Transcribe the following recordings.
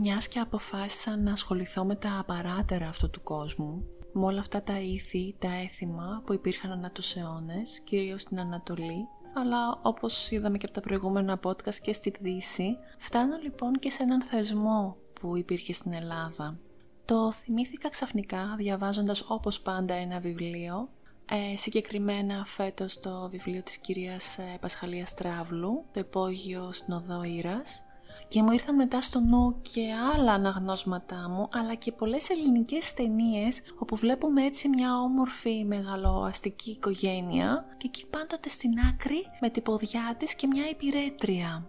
Μιας και αποφάσισα να ασχοληθώ με τα απαράτερα αυτού του κόσμου, με όλα αυτά τα ήθη, τα έθιμα που υπήρχαν ανά τους αιώνες, κυρίως στην Ανατολή, αλλά όπως είδαμε και από τα προηγούμενα podcast και στη Δύση, φτάνω λοιπόν και σε έναν θεσμό που υπήρχε στην Ελλάδα. Το θυμήθηκα ξαφνικά διαβάζοντας όπως πάντα ένα βιβλίο, ε, συγκεκριμένα φέτος το βιβλίο της κυρίας ε, Πασχαλίας Τράβλου, το υπόγειο στην Οδό Ήρας, και μου ήρθαν μετά στο νου και άλλα αναγνώσματά μου, αλλά και πολλές ελληνικές ταινίες όπου βλέπουμε έτσι μια όμορφη μεγαλοαστική οικογένεια και εκεί πάντοτε στην άκρη με την ποδιά της και μια υπηρέτρια.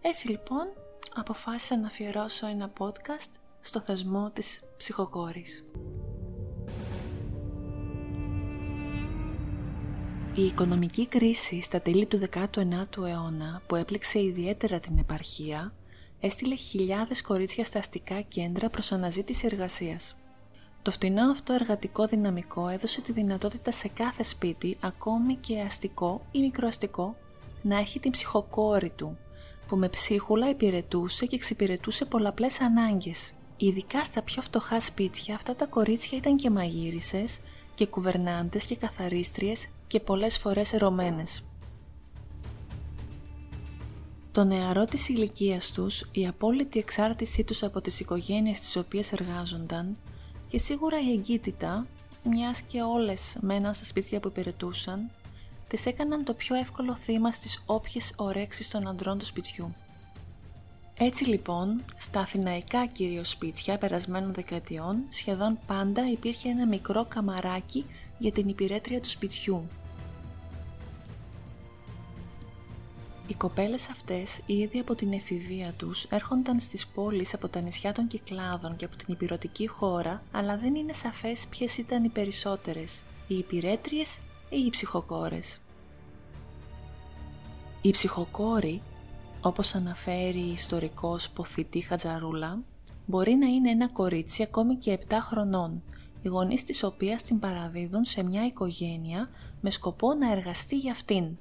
Έτσι λοιπόν αποφάσισα να αφιερώσω ένα podcast στο θεσμό της ψυχοκόρης. Η οικονομική κρίση στα τέλη του 19ου αιώνα που έπληξε ιδιαίτερα την επαρχία έστειλε χιλιάδες κορίτσια στα αστικά κέντρα προς αναζήτηση εργασίας. Το φτηνό αυτό εργατικό δυναμικό έδωσε τη δυνατότητα σε κάθε σπίτι, ακόμη και αστικό ή μικροαστικό, να έχει την ψυχοκόρη του, που με ψίχουλα υπηρετούσε και εξυπηρετούσε πολλαπλές ανάγκες. Ειδικά στα πιο φτωχά σπίτια αυτά τα κορίτσια ήταν και μαγείρισες και κουβερνάντες και καθαρίστριες και πολλές φορές ερωμένες. Το νεαρό της ηλικίας τους, η απόλυτη εξάρτησή τους από τις οικογένειες τις οποίες εργάζονταν και σίγουρα η εγκύτητα, μιας και όλες μέναν στα σπίτια που υπηρετούσαν, τις έκαναν το πιο εύκολο θύμα στις όποιες ορέξεις των αντρών του σπιτιού. Έτσι λοιπόν, στα αθηναϊκά κυρίως σπίτια περασμένων δεκαετιών, σχεδόν πάντα υπήρχε ένα μικρό καμαράκι για την υπηρέτρια του σπιτιού, Οι κοπέλες αυτές ήδη από την εφηβεία τους έρχονταν στις πόλεις από τα νησιά των Κυκλάδων και από την υπηρετική χώρα, αλλά δεν είναι σαφές ποιες ήταν οι περισσότερες, οι υπηρέτριες ή οι ψυχοκόρες. Η ψυχοκόρη, όπως αναφέρει η ιστορικός ποθητή Χατζαρούλα, μπορεί να είναι ένα κορίτσι ακόμη και 7 χρονών, οι γονείς της οποίας την παραδίδουν σε μια οικογένεια με σκοπό να εργαστεί για αυτήν.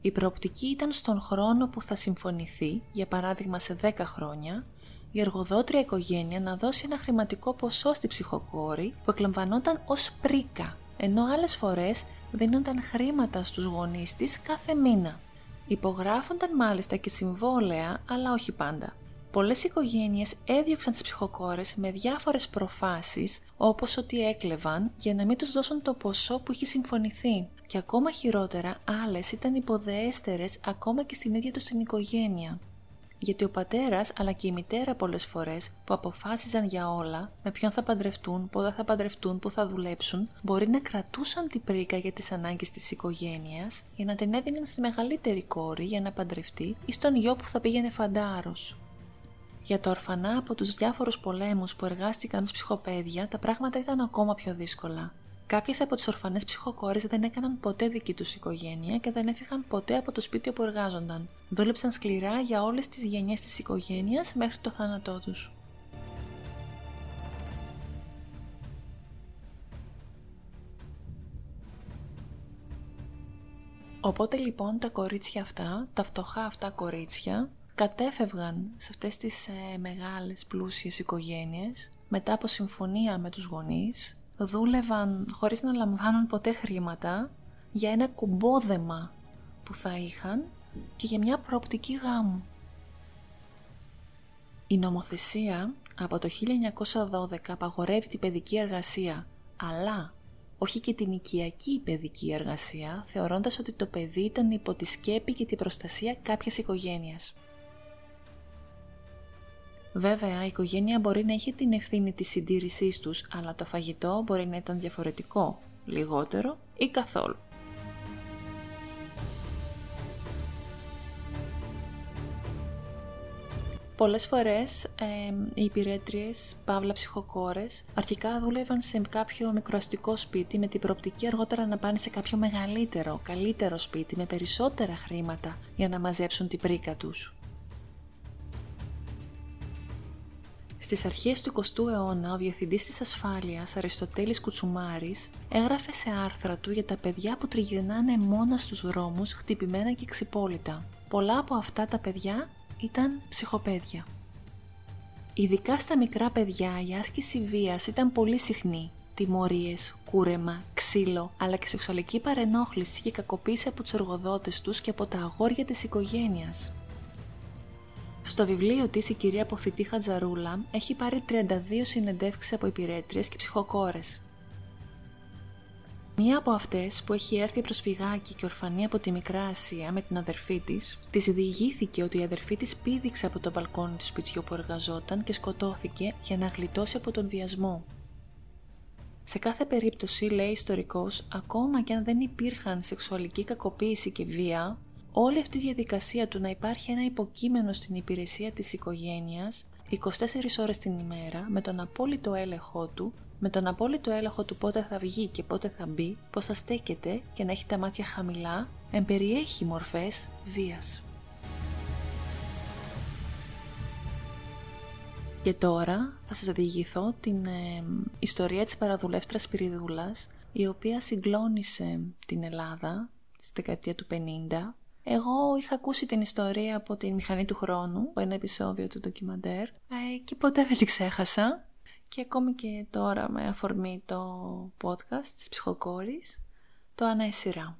Η προοπτική ήταν στον χρόνο που θα συμφωνηθεί, για παράδειγμα σε 10 χρόνια, η εργοδότρια οικογένεια να δώσει ένα χρηματικό ποσό στη ψυχοκόρη που εκλαμβανόταν ως πρίκα, ενώ άλλες φορές δίνονταν χρήματα στους γονείς της κάθε μήνα. Υπογράφονταν μάλιστα και συμβόλαια, αλλά όχι πάντα. Πολλές οικογένειες έδιωξαν τις ψυχοκόρες με διάφορες προφάσεις, όπως ότι έκλεβαν για να μην τους δώσουν το ποσό που είχε συμφωνηθεί. Και ακόμα χειρότερα, άλλες ήταν υποδεέστερες ακόμα και στην ίδια τους την οικογένεια. Γιατί ο πατέρας αλλά και η μητέρα πολλές φορές που αποφάσιζαν για όλα, με ποιον θα παντρευτούν, πότε θα παντρευτούν, πού θα δουλέψουν, μπορεί να κρατούσαν την πρίκα για τις ανάγκες της οικογένειας για να την έδιναν στη μεγαλύτερη κόρη για να παντρευτεί ή στον γιο που θα πήγαινε φαντάρος. Για τα ορφανά από τους διάφορους πολέμους που εργάστηκαν ως ψυχοπαίδια, τα πράγματα ήταν ακόμα πιο δύσκολα. Κάποιες από τις ορφανές ψυχοκόρες δεν έκαναν ποτέ δική τους οικογένεια και δεν έφυγαν ποτέ από το σπίτι όπου εργάζονταν. Δούλεψαν σκληρά για όλες τις γενιές της οικογένειας μέχρι το θάνατό τους. Οπότε λοιπόν τα κορίτσια αυτά, τα φτωχά αυτά κορίτσια, κατέφευγαν σε αυτές τις ε, μεγάλες πλούσιες οικογένειες μετά από συμφωνία με τους γονείς, δούλευαν χωρίς να λαμβάνουν ποτέ χρήματα για ένα κουμπόδεμα που θα είχαν και για μια προοπτική γάμου. Η νομοθεσία από το 1912 απαγορεύει την παιδική εργασία, αλλά όχι και την οικιακή παιδική εργασία, θεωρώντας ότι το παιδί ήταν υπό τη σκέπη και την προστασία κάποιας οικογένειας. Βέβαια, η οικογένεια μπορεί να έχει την ευθύνη της συντήρησής τους, αλλά το φαγητό μπορεί να ήταν διαφορετικό, λιγότερο ή καθόλου. Πολλές φορές ε, οι υπηρέτριες, παύλα ψυχοκόρες, αρχικά δούλευαν σε κάποιο μικροαστικό σπίτι με την προοπτική αργότερα να πάνε σε κάποιο μεγαλύτερο, καλύτερο σπίτι με περισσότερα χρήματα για να μαζέψουν την πρίκα τους. Στις αρχές του 20ου αιώνα, ο διευθυντής της ασφάλειας, Αριστοτέλης Κουτσουμάρης, έγραφε σε άρθρα του για τα παιδιά που τριγυρνάνε μόνα στους δρόμους, χτυπημένα και ξυπόλυτα. Πολλά από αυτά τα παιδιά ήταν ψυχοπαίδια. Ειδικά στα μικρά παιδιά η άσκηση βίας ήταν πολύ συχνή. Τιμωρίες, κούρεμα, ξύλο, αλλά και σεξουαλική παρενόχληση και κακοποίηση από τους εργοδότες τους και από τα αγόρια της οικογένειας. Στο βιβλίο της η κυρία Ποθητή Χατζαρούλα έχει πάρει 32 συνεντεύξεις από υπηρέτριες και ψυχοκόρες. Μία από αυτές που έχει έρθει προσφυγάκι και ορφανή από τη Μικρά Ασία με την αδερφή της, της διηγήθηκε ότι η αδερφή της πήδηξε από το μπαλκόνι του σπιτιού που εργαζόταν και σκοτώθηκε για να γλιτώσει από τον βιασμό. Σε κάθε περίπτωση, λέει ιστορικός, ακόμα και αν δεν υπήρχαν σεξουαλική κακοποίηση και βία, όλη αυτή η διαδικασία του να υπάρχει ένα υποκείμενο στην υπηρεσία της οικογένειας 24 ώρες την ημέρα με τον απόλυτο έλεγχό του, με τον απόλυτο έλεγχο του πότε θα βγει και πότε θα μπει, πώς θα στέκεται και να έχει τα μάτια χαμηλά, εμπεριέχει μορφές βίας. Και τώρα θα σας διηγηθώ την ε, ιστορία της παραδουλεύτρας Πυριδούλας, η οποία συγκλώνησε την Ελλάδα στη δεκαετία του 50 εγώ είχα ακούσει την ιστορία από τη Μηχανή του Χρόνου, από ένα επεισόδιο του ντοκιμαντέρ ε, και ποτέ δεν την ξέχασα. Και ακόμη και τώρα με αφορμή το podcast της ψυχοκόρης, το ανέσυρα.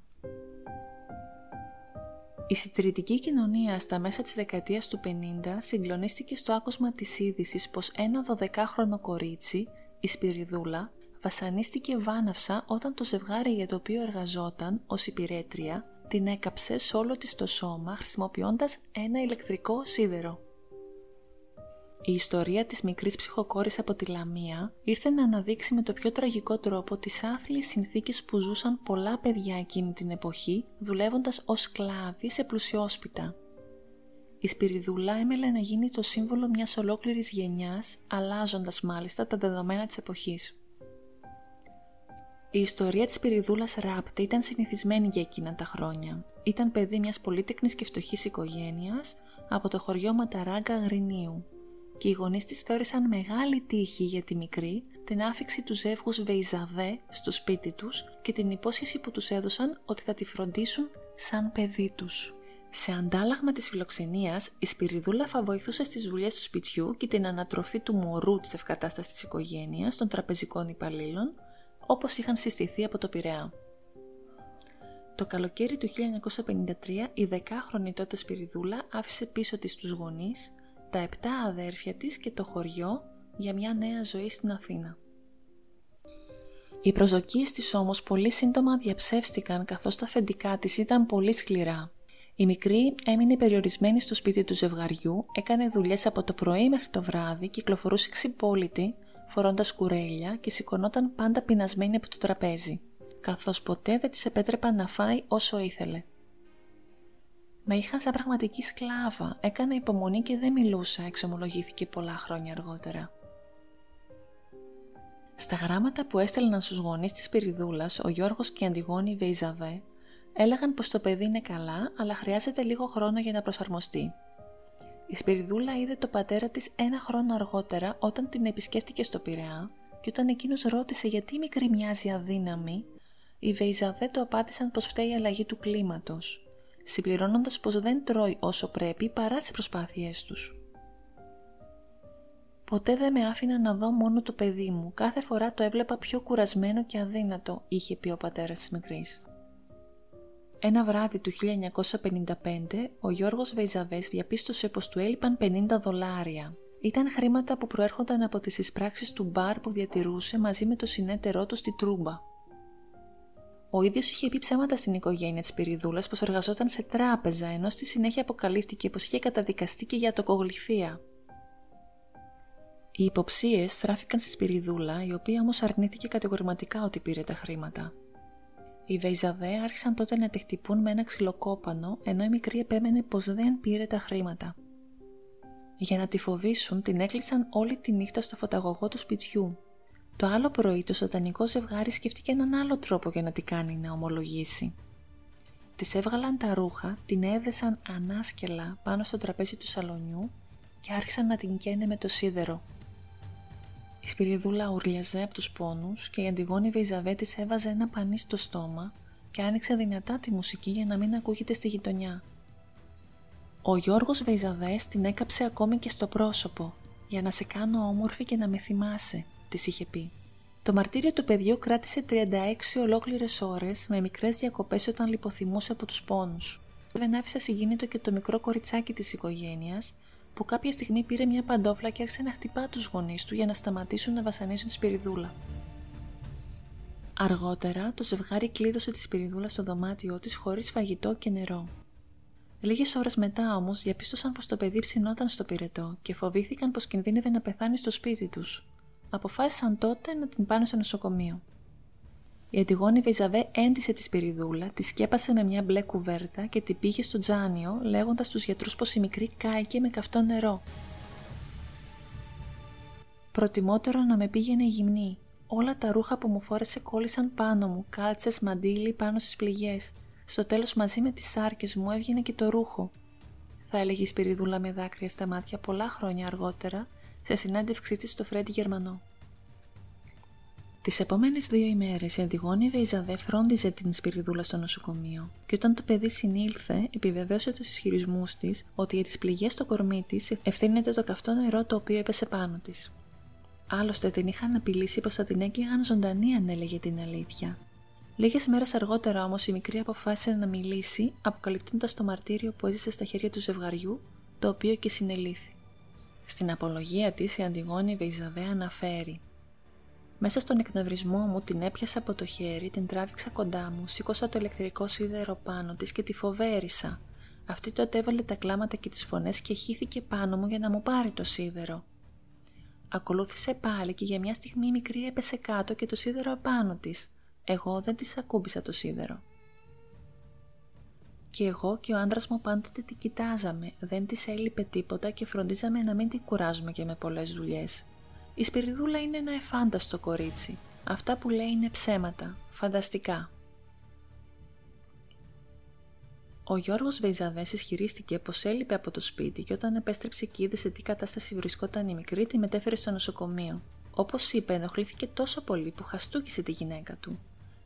Η συντηρητική κοινωνία στα μέσα της δεκαετίας του 50 συγκλονίστηκε στο άκουσμα της είδησης πως ένα 12χρονο κορίτσι, η Σπυριδούλα, βασανίστηκε βάναυσα όταν το ζευγάρι για το οποίο εργαζόταν ως υπηρέτρια την έκαψε σε όλο της το σώμα χρησιμοποιώντας ένα ηλεκτρικό σίδερο. Η ιστορία της μικρής ψυχοκόρης από τη Λαμία ήρθε να αναδείξει με το πιο τραγικό τρόπο τις άθλιες συνθήκες που ζούσαν πολλά παιδιά εκείνη την εποχή, δουλεύοντας ως σκλάβοι σε πλουσιόσπιτα. Η Σπυριδούλα έμελε να γίνει το σύμβολο μιας ολόκληρης γενιάς, αλλάζοντας μάλιστα τα δεδομένα της εποχής. Η ιστορία της Πυριδούλας Ράπτε ήταν συνηθισμένη για εκείνα τα χρόνια. Ήταν παιδί μιας πολύτεκνης και φτωχής οικογένειας από το χωριό Ματαράγκα Γρινίου και οι γονείς της θεώρησαν μεγάλη τύχη για τη μικρή την άφηξη τους ζεύγους Βεϊζαδέ στο σπίτι τους και την υπόσχεση που τους έδωσαν ότι θα τη φροντίσουν σαν παιδί τους. Σε αντάλλαγμα της φιλοξενίας, η Σπυριδούλα θα βοηθούσε στις δουλειές του σπιτιού και την ανατροφή του μωρού της ευκατάστασης της οικογένειας, των τραπεζικών υπαλλήλων, όπως είχαν συστηθεί από το Πειραιά. Το καλοκαίρι του 1953 η δεκάχρονη τότε Σπυριδούλα άφησε πίσω της τους γονείς, τα επτά αδέρφια της και το χωριό για μια νέα ζωή στην Αθήνα. Οι προσδοκίες της όμως πολύ σύντομα διαψεύστηκαν καθώς τα αφεντικά της ήταν πολύ σκληρά. Η μικρή έμεινε περιορισμένη στο σπίτι του ζευγαριού, έκανε δουλειές από το πρωί μέχρι το βράδυ, κυκλοφορούσε ξυπόλυτη φορώντας κουρέλια και σηκωνόταν πάντα πεινασμένη από το τραπέζι, καθώς ποτέ δεν της επέτρεπα να φάει όσο ήθελε. Με είχαν σαν πραγματική σκλάβα, έκανα υπομονή και δεν μιλούσα, εξομολογήθηκε πολλά χρόνια αργότερα. Στα γράμματα που έστελναν στους γονείς της Πυριδούλας, ο Γιώργος και η Αντιγόνη Βεϊζαβέ έλεγαν πως το παιδί είναι καλά, αλλά χρειάζεται λίγο χρόνο για να προσαρμοστεί η Σπυριδούλα είδε το πατέρα της ένα χρόνο αργότερα όταν την επισκέφτηκε στο Πειραιά και όταν εκείνος ρώτησε γιατί η μικρή μοιάζει αδύναμη, οι Βεϊζαδέ το απάντησαν πως φταίει η αλλαγή του κλίματος, συμπληρώνοντας πως δεν τρώει όσο πρέπει παρά τις προσπάθειές τους. Ποτέ δεν με άφηνα να δω μόνο το παιδί μου, κάθε φορά το έβλεπα πιο κουρασμένο και αδύνατο, είχε πει ο πατέρας της μικρής. Ένα βράδυ του 1955, ο Γιώργος Βεϊζαβές διαπίστωσε πως του έλειπαν 50 δολάρια. Ήταν χρήματα που προέρχονταν από τις εισπράξεις του μπαρ που διατηρούσε μαζί με το συνέτερό του στη Τρούμπα. Ο ίδιος είχε πει ψέματα στην οικογένεια της Πυριδούλας πως εργαζόταν σε τράπεζα, ενώ στη συνέχεια αποκαλύφθηκε πως είχε καταδικαστεί και για τοκογλυφία. Οι υποψίες στράφηκαν στη Σπυριδούλα, η οποία όμως αρνήθηκε κατηγορηματικά ότι πήρε τα χρήματα. Οι Βεϊζαδέ άρχισαν τότε να τη χτυπούν με ένα ξυλοκόπανο, ενώ η μικρή επέμενε πως δεν πήρε τα χρήματα. Για να τη φοβήσουν, την έκλεισαν όλη τη νύχτα στο φωταγωγό του σπιτιού. Το άλλο πρωί το σατανικό ζευγάρι σκέφτηκε έναν άλλο τρόπο για να τη κάνει να ομολογήσει. Της έβγαλαν τα ρούχα, την έδεσαν ανάσκελα πάνω στο τραπέζι του σαλονιού και άρχισαν να την καίνε με το σίδερο. Η Σπυριδούλα ούρλιαζε από τους πόνους και η Αντιγόνη Βεϊζαβέτης έβαζε ένα πανί στο στόμα και άνοιξε δυνατά τη μουσική για να μην ακούγεται στη γειτονιά. Ο Γιώργος Βεϊζαβές την έκαψε ακόμη και στο πρόσωπο, για να σε κάνω όμορφη και να με θυμάσαι, της είχε πει. Το μαρτύριο του παιδιού κράτησε 36 ολόκληρες ώρες με μικρές διακοπές όταν λιποθυμούσε από τους πόνους. Δεν άφησα συγκίνητο και το μικρό κοριτσάκι της οικογένειας, που κάποια στιγμή πήρε μια παντόφλα και άρχισε να χτυπά τους γονείς του για να σταματήσουν να βασανίζουν τη σπυριδούλα. Αργότερα, το ζευγάρι κλείδωσε τη σπυριδούλα στο δωμάτιό της χωρίς φαγητό και νερό. Λίγες ώρες μετά όμως διαπίστωσαν πως το παιδί ψινόταν στο πυρετό και φοβήθηκαν πως κινδύνευε να πεθάνει στο σπίτι τους. Αποφάσισαν τότε να την πάνε στο νοσοκομείο. Η Αντιγόνη Βεϊζαβέ έντισε τη σπυριδούλα, τη σκέπασε με μια μπλε κουβέρτα και την πήγε στο τζάνιο, λέγοντας στους γιατρούς πως η μικρή κάηκε με καυτό νερό. Προτιμότερο να με πήγαινε γυμνή. Όλα τα ρούχα που μου φόρεσε κόλλησαν πάνω μου, κάλτσες, μαντίλι πάνω στις πληγές. Στο τέλος, μαζί με τις άρκε μου έβγαινε και το ρούχο. Θα έλεγε η Σπυριδούλα με δάκρυα στα μάτια πολλά χρόνια αργότερα, σε συνέντευξή της στο Φρέντι Γερμανό. Τις επόμενες δύο ημέρες η Αντιγόνη Βεϊζαδέ φρόντιζε την Σπυριδούλα στο νοσοκομείο και όταν το παιδί συνήλθε, επιβεβαίωσε τους ισχυρισμούς της ότι για τις πληγές στο κορμί της ευθύνεται το καυτό νερό το οποίο έπεσε πάνω της. Άλλωστε την είχαν απειλήσει πως θα την έκλειγαν ζωντανή αν έλεγε την αλήθεια. Λίγες μέρες αργότερα όμως η μικρή αποφάσισε να μιλήσει, αποκαλυπτώντας το μαρτύριο που έζησε στα χέρια του ζευγαριού, το οποίο και συνελήθη. Στην απολογία της η Αντιγόνη Βεϊζαδέ αναφέρει μέσα στον εκνευρισμό μου την έπιασα από το χέρι, την τράβηξα κοντά μου, σήκωσα το ηλεκτρικό σίδερο πάνω της και τη φοβέρισα. Αυτή τότε έβαλε τα κλάματα και τις φωνές και χύθηκε πάνω μου για να μου πάρει το σίδερο. Ακολούθησε πάλι και για μια στιγμή η μικρή έπεσε κάτω και το σίδερο επάνω της. Εγώ δεν της ακούμπησα το σίδερο. Και εγώ και ο άντρας μου πάντοτε την κοιτάζαμε, δεν της έλειπε τίποτα και φροντίζαμε να μην την κουράζουμε και με πολλές δουλειές. Η Σπυριδούλα είναι ένα εφάνταστο κορίτσι. Αυτά που λέει είναι ψέματα, φανταστικά. Ο Γιώργος Βεϊζαδές ισχυρίστηκε πως έλειπε από το σπίτι και όταν επέστρεψε και είδε σε τι κατάσταση βρισκόταν η μικρή, τη μετέφερε στο νοσοκομείο. Όπως είπε, ενοχλήθηκε τόσο πολύ που χαστούκησε τη γυναίκα του.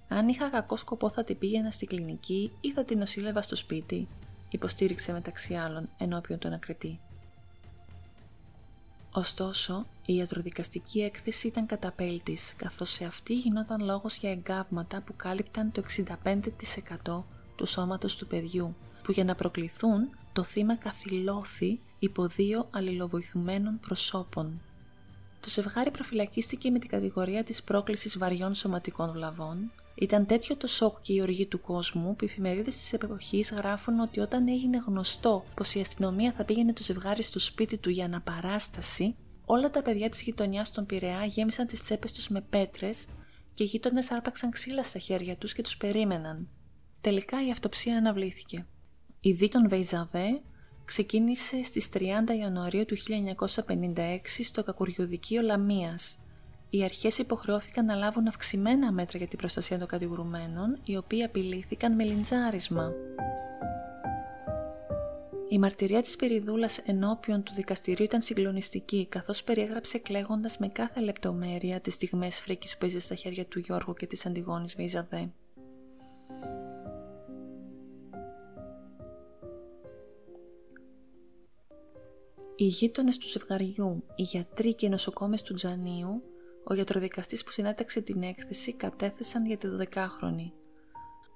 Αν είχα κακό σκοπό θα την πήγαινα στη κλινική ή θα την νοσήλευα στο σπίτι, υποστήριξε μεταξύ άλλων ενώπιον του ανακριτή. Ωστόσο, η ιατροδικαστική έκθεση ήταν καταπέλτης, καθώς σε αυτή γινόταν λόγος για εγκάβματα που κάλυπταν το 65% του σώματος του παιδιού, που για να προκληθούν το θύμα καθυλώθη υπό δύο αλληλοβοηθουμένων προσώπων. Το ζευγάρι προφυλακίστηκε με την κατηγορία της πρόκλησης βαριών σωματικών βλαβών. Ήταν τέτοιο το σοκ και η οργή του κόσμου που οι εφημερίδες της εποχής γράφουν ότι όταν έγινε γνωστό πως η αστυνομία θα πήγαινε το ζευγάρι στο σπίτι του για αναπαράσταση, όλα τα παιδιά της γειτονιάς των Πειραιά γέμισαν τις τσέπες τους με πέτρες και οι γείτονες άρπαξαν ξύλα στα χέρια τους και τους περίμεναν. Τελικά η αυτοψία αναβλήθηκε. Η Δίτον Βεϊζαβέ ξεκίνησε στις 30 Ιανουαρίου του 1956 στο κακουριοδικείο Λαμίας. Οι αρχές υποχρεώθηκαν να λάβουν αυξημένα μέτρα για την προστασία των κατηγορουμένων, οι οποίοι απειλήθηκαν με λιντζάρισμα. Η μαρτυρία της Περιδούλας ενώπιον του δικαστηρίου ήταν συγκλονιστική, καθώς περιέγραψε κλαίγοντας με κάθε λεπτομέρεια τις στιγμές φρίκης που έζησε στα χέρια του Γιώργου και της Αντιγόνης Βεϊζαδέ. Οι γείτονες του ζευγαριού, οι γιατροί και οι νοσοκόμες του Τζανίου, ο γιατροδικαστής που συνέταξε την έκθεση κατέθεσαν για τη 12χρονη.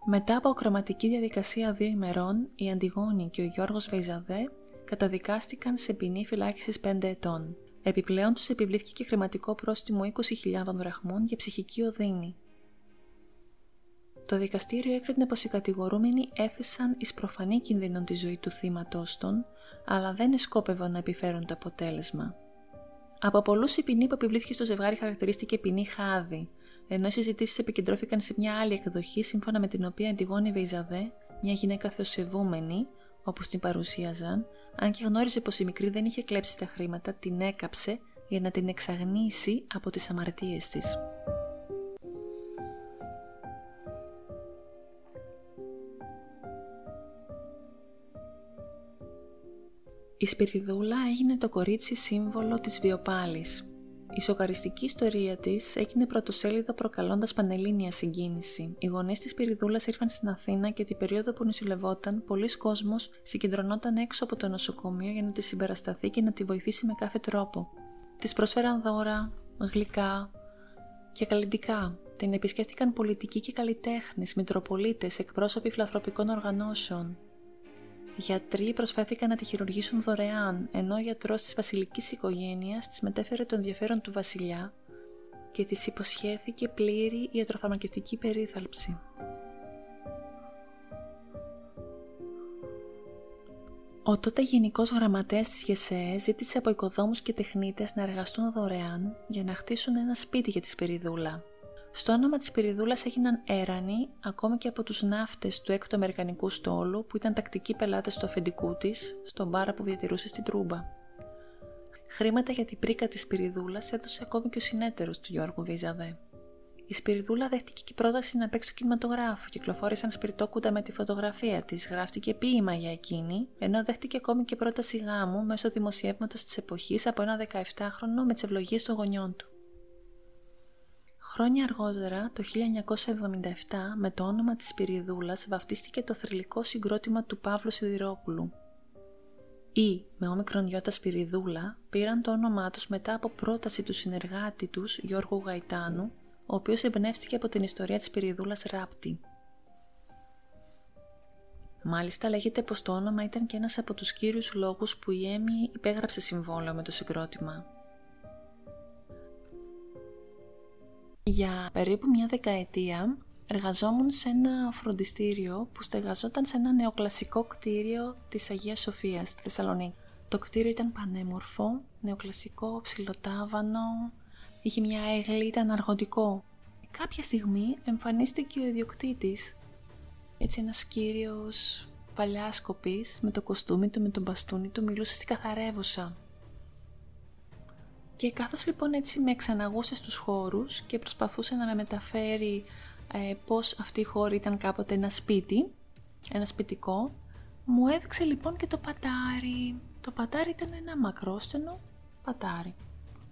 Μετά από ακροματική διαδικασία δύο ημερών, η Αντιγόνη και ο Γιώργος Βεϊζαδέ καταδικάστηκαν σε ποινή φυλάκισης 5 ετών. Επιπλέον τους επιβλήθηκε και χρηματικό πρόστιμο 20.000 δραχμών για ψυχική οδύνη. Το δικαστήριο έκρινε πως οι κατηγορούμενοι έθεσαν εις προφανή κίνδυνο τη ζωή του θύματός των, αλλά δεν σκόπευαν να επιφέρουν το αποτέλεσμα. Από πολλούς η ποινή που επιβλήθηκε στο ζευγάρι χαρακτηρίστηκε ποινή χάδι, ενώ οι συζητήσεις επικεντρώθηκαν σε μια άλλη εκδοχή σύμφωνα με την οποία η Αντιγόνη Βεϊζαδέ, μια γυναίκα θεοσεβούμενη, όπως την παρουσίαζαν, αν και γνώριζε πως η μικρή δεν είχε κλέψει τα χρήματα, την έκαψε για να την εξαγνίσει από τις αμαρτίες της. Η Σπυριδούλα έγινε το κορίτσι σύμβολο της βιοπάλης. Η σοκαριστική ιστορία της έγινε πρωτοσέλιδο προκαλώντας πανελλήνια συγκίνηση. Οι γονείς της Σπυριδούλας ήρθαν στην Αθήνα και την περίοδο που νοσηλευόταν, πολλοί κόσμος συγκεντρωνόταν έξω από το νοσοκομείο για να της συμπερασταθεί και να τη βοηθήσει με κάθε τρόπο. Της προσφέραν δώρα, γλυκά και καλλιτικά. Την επισκέφτηκαν πολιτικοί και καλλιτέχνες, μητροπολίτες, εκπρόσωποι φιλανθρωπικών οργανώσεων. Γιατροί προσφέρθηκαν να τη χειρουργήσουν δωρεάν, ενώ ο γιατρός της βασιλικής οικογένειας της μετέφερε το ενδιαφέρον του βασιλιά και της υποσχέθηκε πλήρη ιατροφαρμακευτική περίθαλψη. Ο τότε Γενικός Γραμματέας της ΓΕΣΕΕ ζήτησε από οικοδόμους και τεχνίτες να εργαστούν δωρεάν για να χτίσουν ένα σπίτι για τη Σπυριδούλα. Στο όνομα της Σπυριδούλας έγιναν έρανοι ακόμη και από τους ναύτες του έκτου Αμερικανικού στόλου που ήταν τακτικοί πελάτες του αφεντικού της, στον μπάρα που διατηρούσε στην Τρούμπα. Χρήματα για την πρίκα της Σπυριδούλας έδωσε ακόμη και ο συνέτερος του Γιώργου Βίζαδε. Η Σπυριδούλα δέχτηκε και πρόταση να παίξει το κινηματογράφο. Κυκλοφόρησαν σπιρτόκουτα με τη φωτογραφία της, γράφτηκε ποίημα για εκείνη, ενώ δέχτηκε ακόμη και πρόταση γάμου μέσω δημοσιεύματος της εποχής από ένα 17χρονο με τις ευλογίες των γονιών του. Χρόνια αργότερα, το 1977, με το όνομα της Σπυριδούλας βαφτίστηκε το θρηλυκό συγκρότημα του Παύλου Σιδηρόπουλου. Ή, με όμικρον γιώτας Σπυριδούλα, πήραν το όνομά τους μετά από πρόταση του συνεργάτη τους, Γιώργου Γαϊτάνου, ο οποίος εμπνεύστηκε από την ιστορία της Πυριδούλας Ράπτη. Μάλιστα λέγεται πως το όνομα ήταν και ένας από τους κύριους λόγους που η Έμι υπέγραψε συμβόλαιο με το συγκρότημα. Για περίπου μια δεκαετία εργαζόμουν σε ένα φροντιστήριο που στεγαζόταν σε ένα νεοκλασικό κτίριο της Αγίας Σοφίας στη Θεσσαλονίκη. Το κτίριο ήταν πανέμορφο, νεοκλασικό, ψηλοτάβανο, είχε μια έγλη, ήταν αργοντικό. Κάποια στιγμή εμφανίστηκε ο ιδιοκτήτης. Έτσι ένας κύριος παλιά σκοπής, με το κοστούμι του, με τον μπαστούνι του, μιλούσε στην καθαρεύουσα. Και καθώς λοιπόν έτσι με εξαναγούσε στους χώρους και προσπαθούσε να με μεταφέρει ε, πως αυτή η χώρη ήταν κάποτε ένα σπίτι, ένα σπιτικό, μου έδειξε λοιπόν και το πατάρι. Το πατάρι ήταν ένα μακρόστενο πατάρι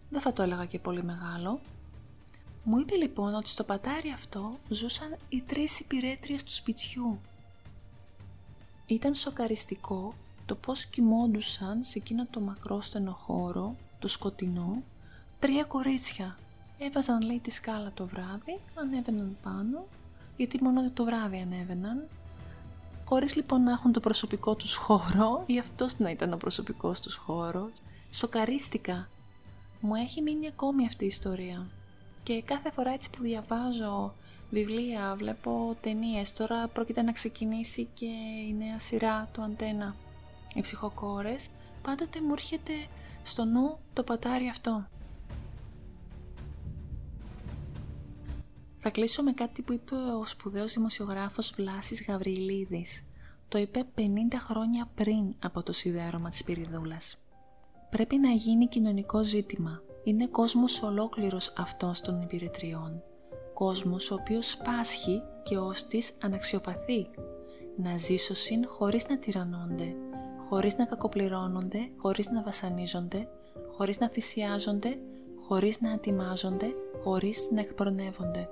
δεν θα το έλεγα και πολύ μεγάλο. Μου είπε λοιπόν ότι στο πατάρι αυτό ζούσαν οι τρεις υπηρέτριες του σπιτιού. Ήταν σοκαριστικό το πώς κοιμόντουσαν σε εκείνο το μακρόστενο χώρο, το σκοτεινό, τρία κορίτσια. Έβαζαν λέει τη σκάλα το βράδυ, ανέβαιναν πάνω, γιατί μόνο το βράδυ ανέβαιναν, χωρίς λοιπόν να έχουν το προσωπικό τους χώρο ή αυτός να ήταν ο προσωπικός τους χώρο. Σοκαρίστηκα μου έχει μείνει ακόμη αυτή η ιστορία. Και κάθε φορά έτσι που διαβάζω βιβλία, βλέπω ταινίες. Τώρα πρόκειται να ξεκινήσει και η νέα σειρά του Αντένα. Οι ψυχοκόρες, πάντοτε μου έρχεται στο νου το πατάρι αυτό. Θα κλείσω με κάτι που είπε ο σπουδαίος δημοσιογράφος Βλάσης Γαβριλίδης. Το είπε 50 χρόνια πριν από το σιδέρωμα της Πυριδούλας πρέπει να γίνει κοινωνικό ζήτημα. Είναι κόσμος ολόκληρος αυτός των υπηρετριών. Κόσμος ο οποίος πάσχει και ως της αναξιοπαθεί. Να ζήσωσιν χωρίς να τυραννώνται, χωρίς να κακοπληρώνονται, χωρίς να βασανίζονται, χωρίς να θυσιάζονται, χωρίς να ατιμάζονται, χωρίς να εκπρονεύονται.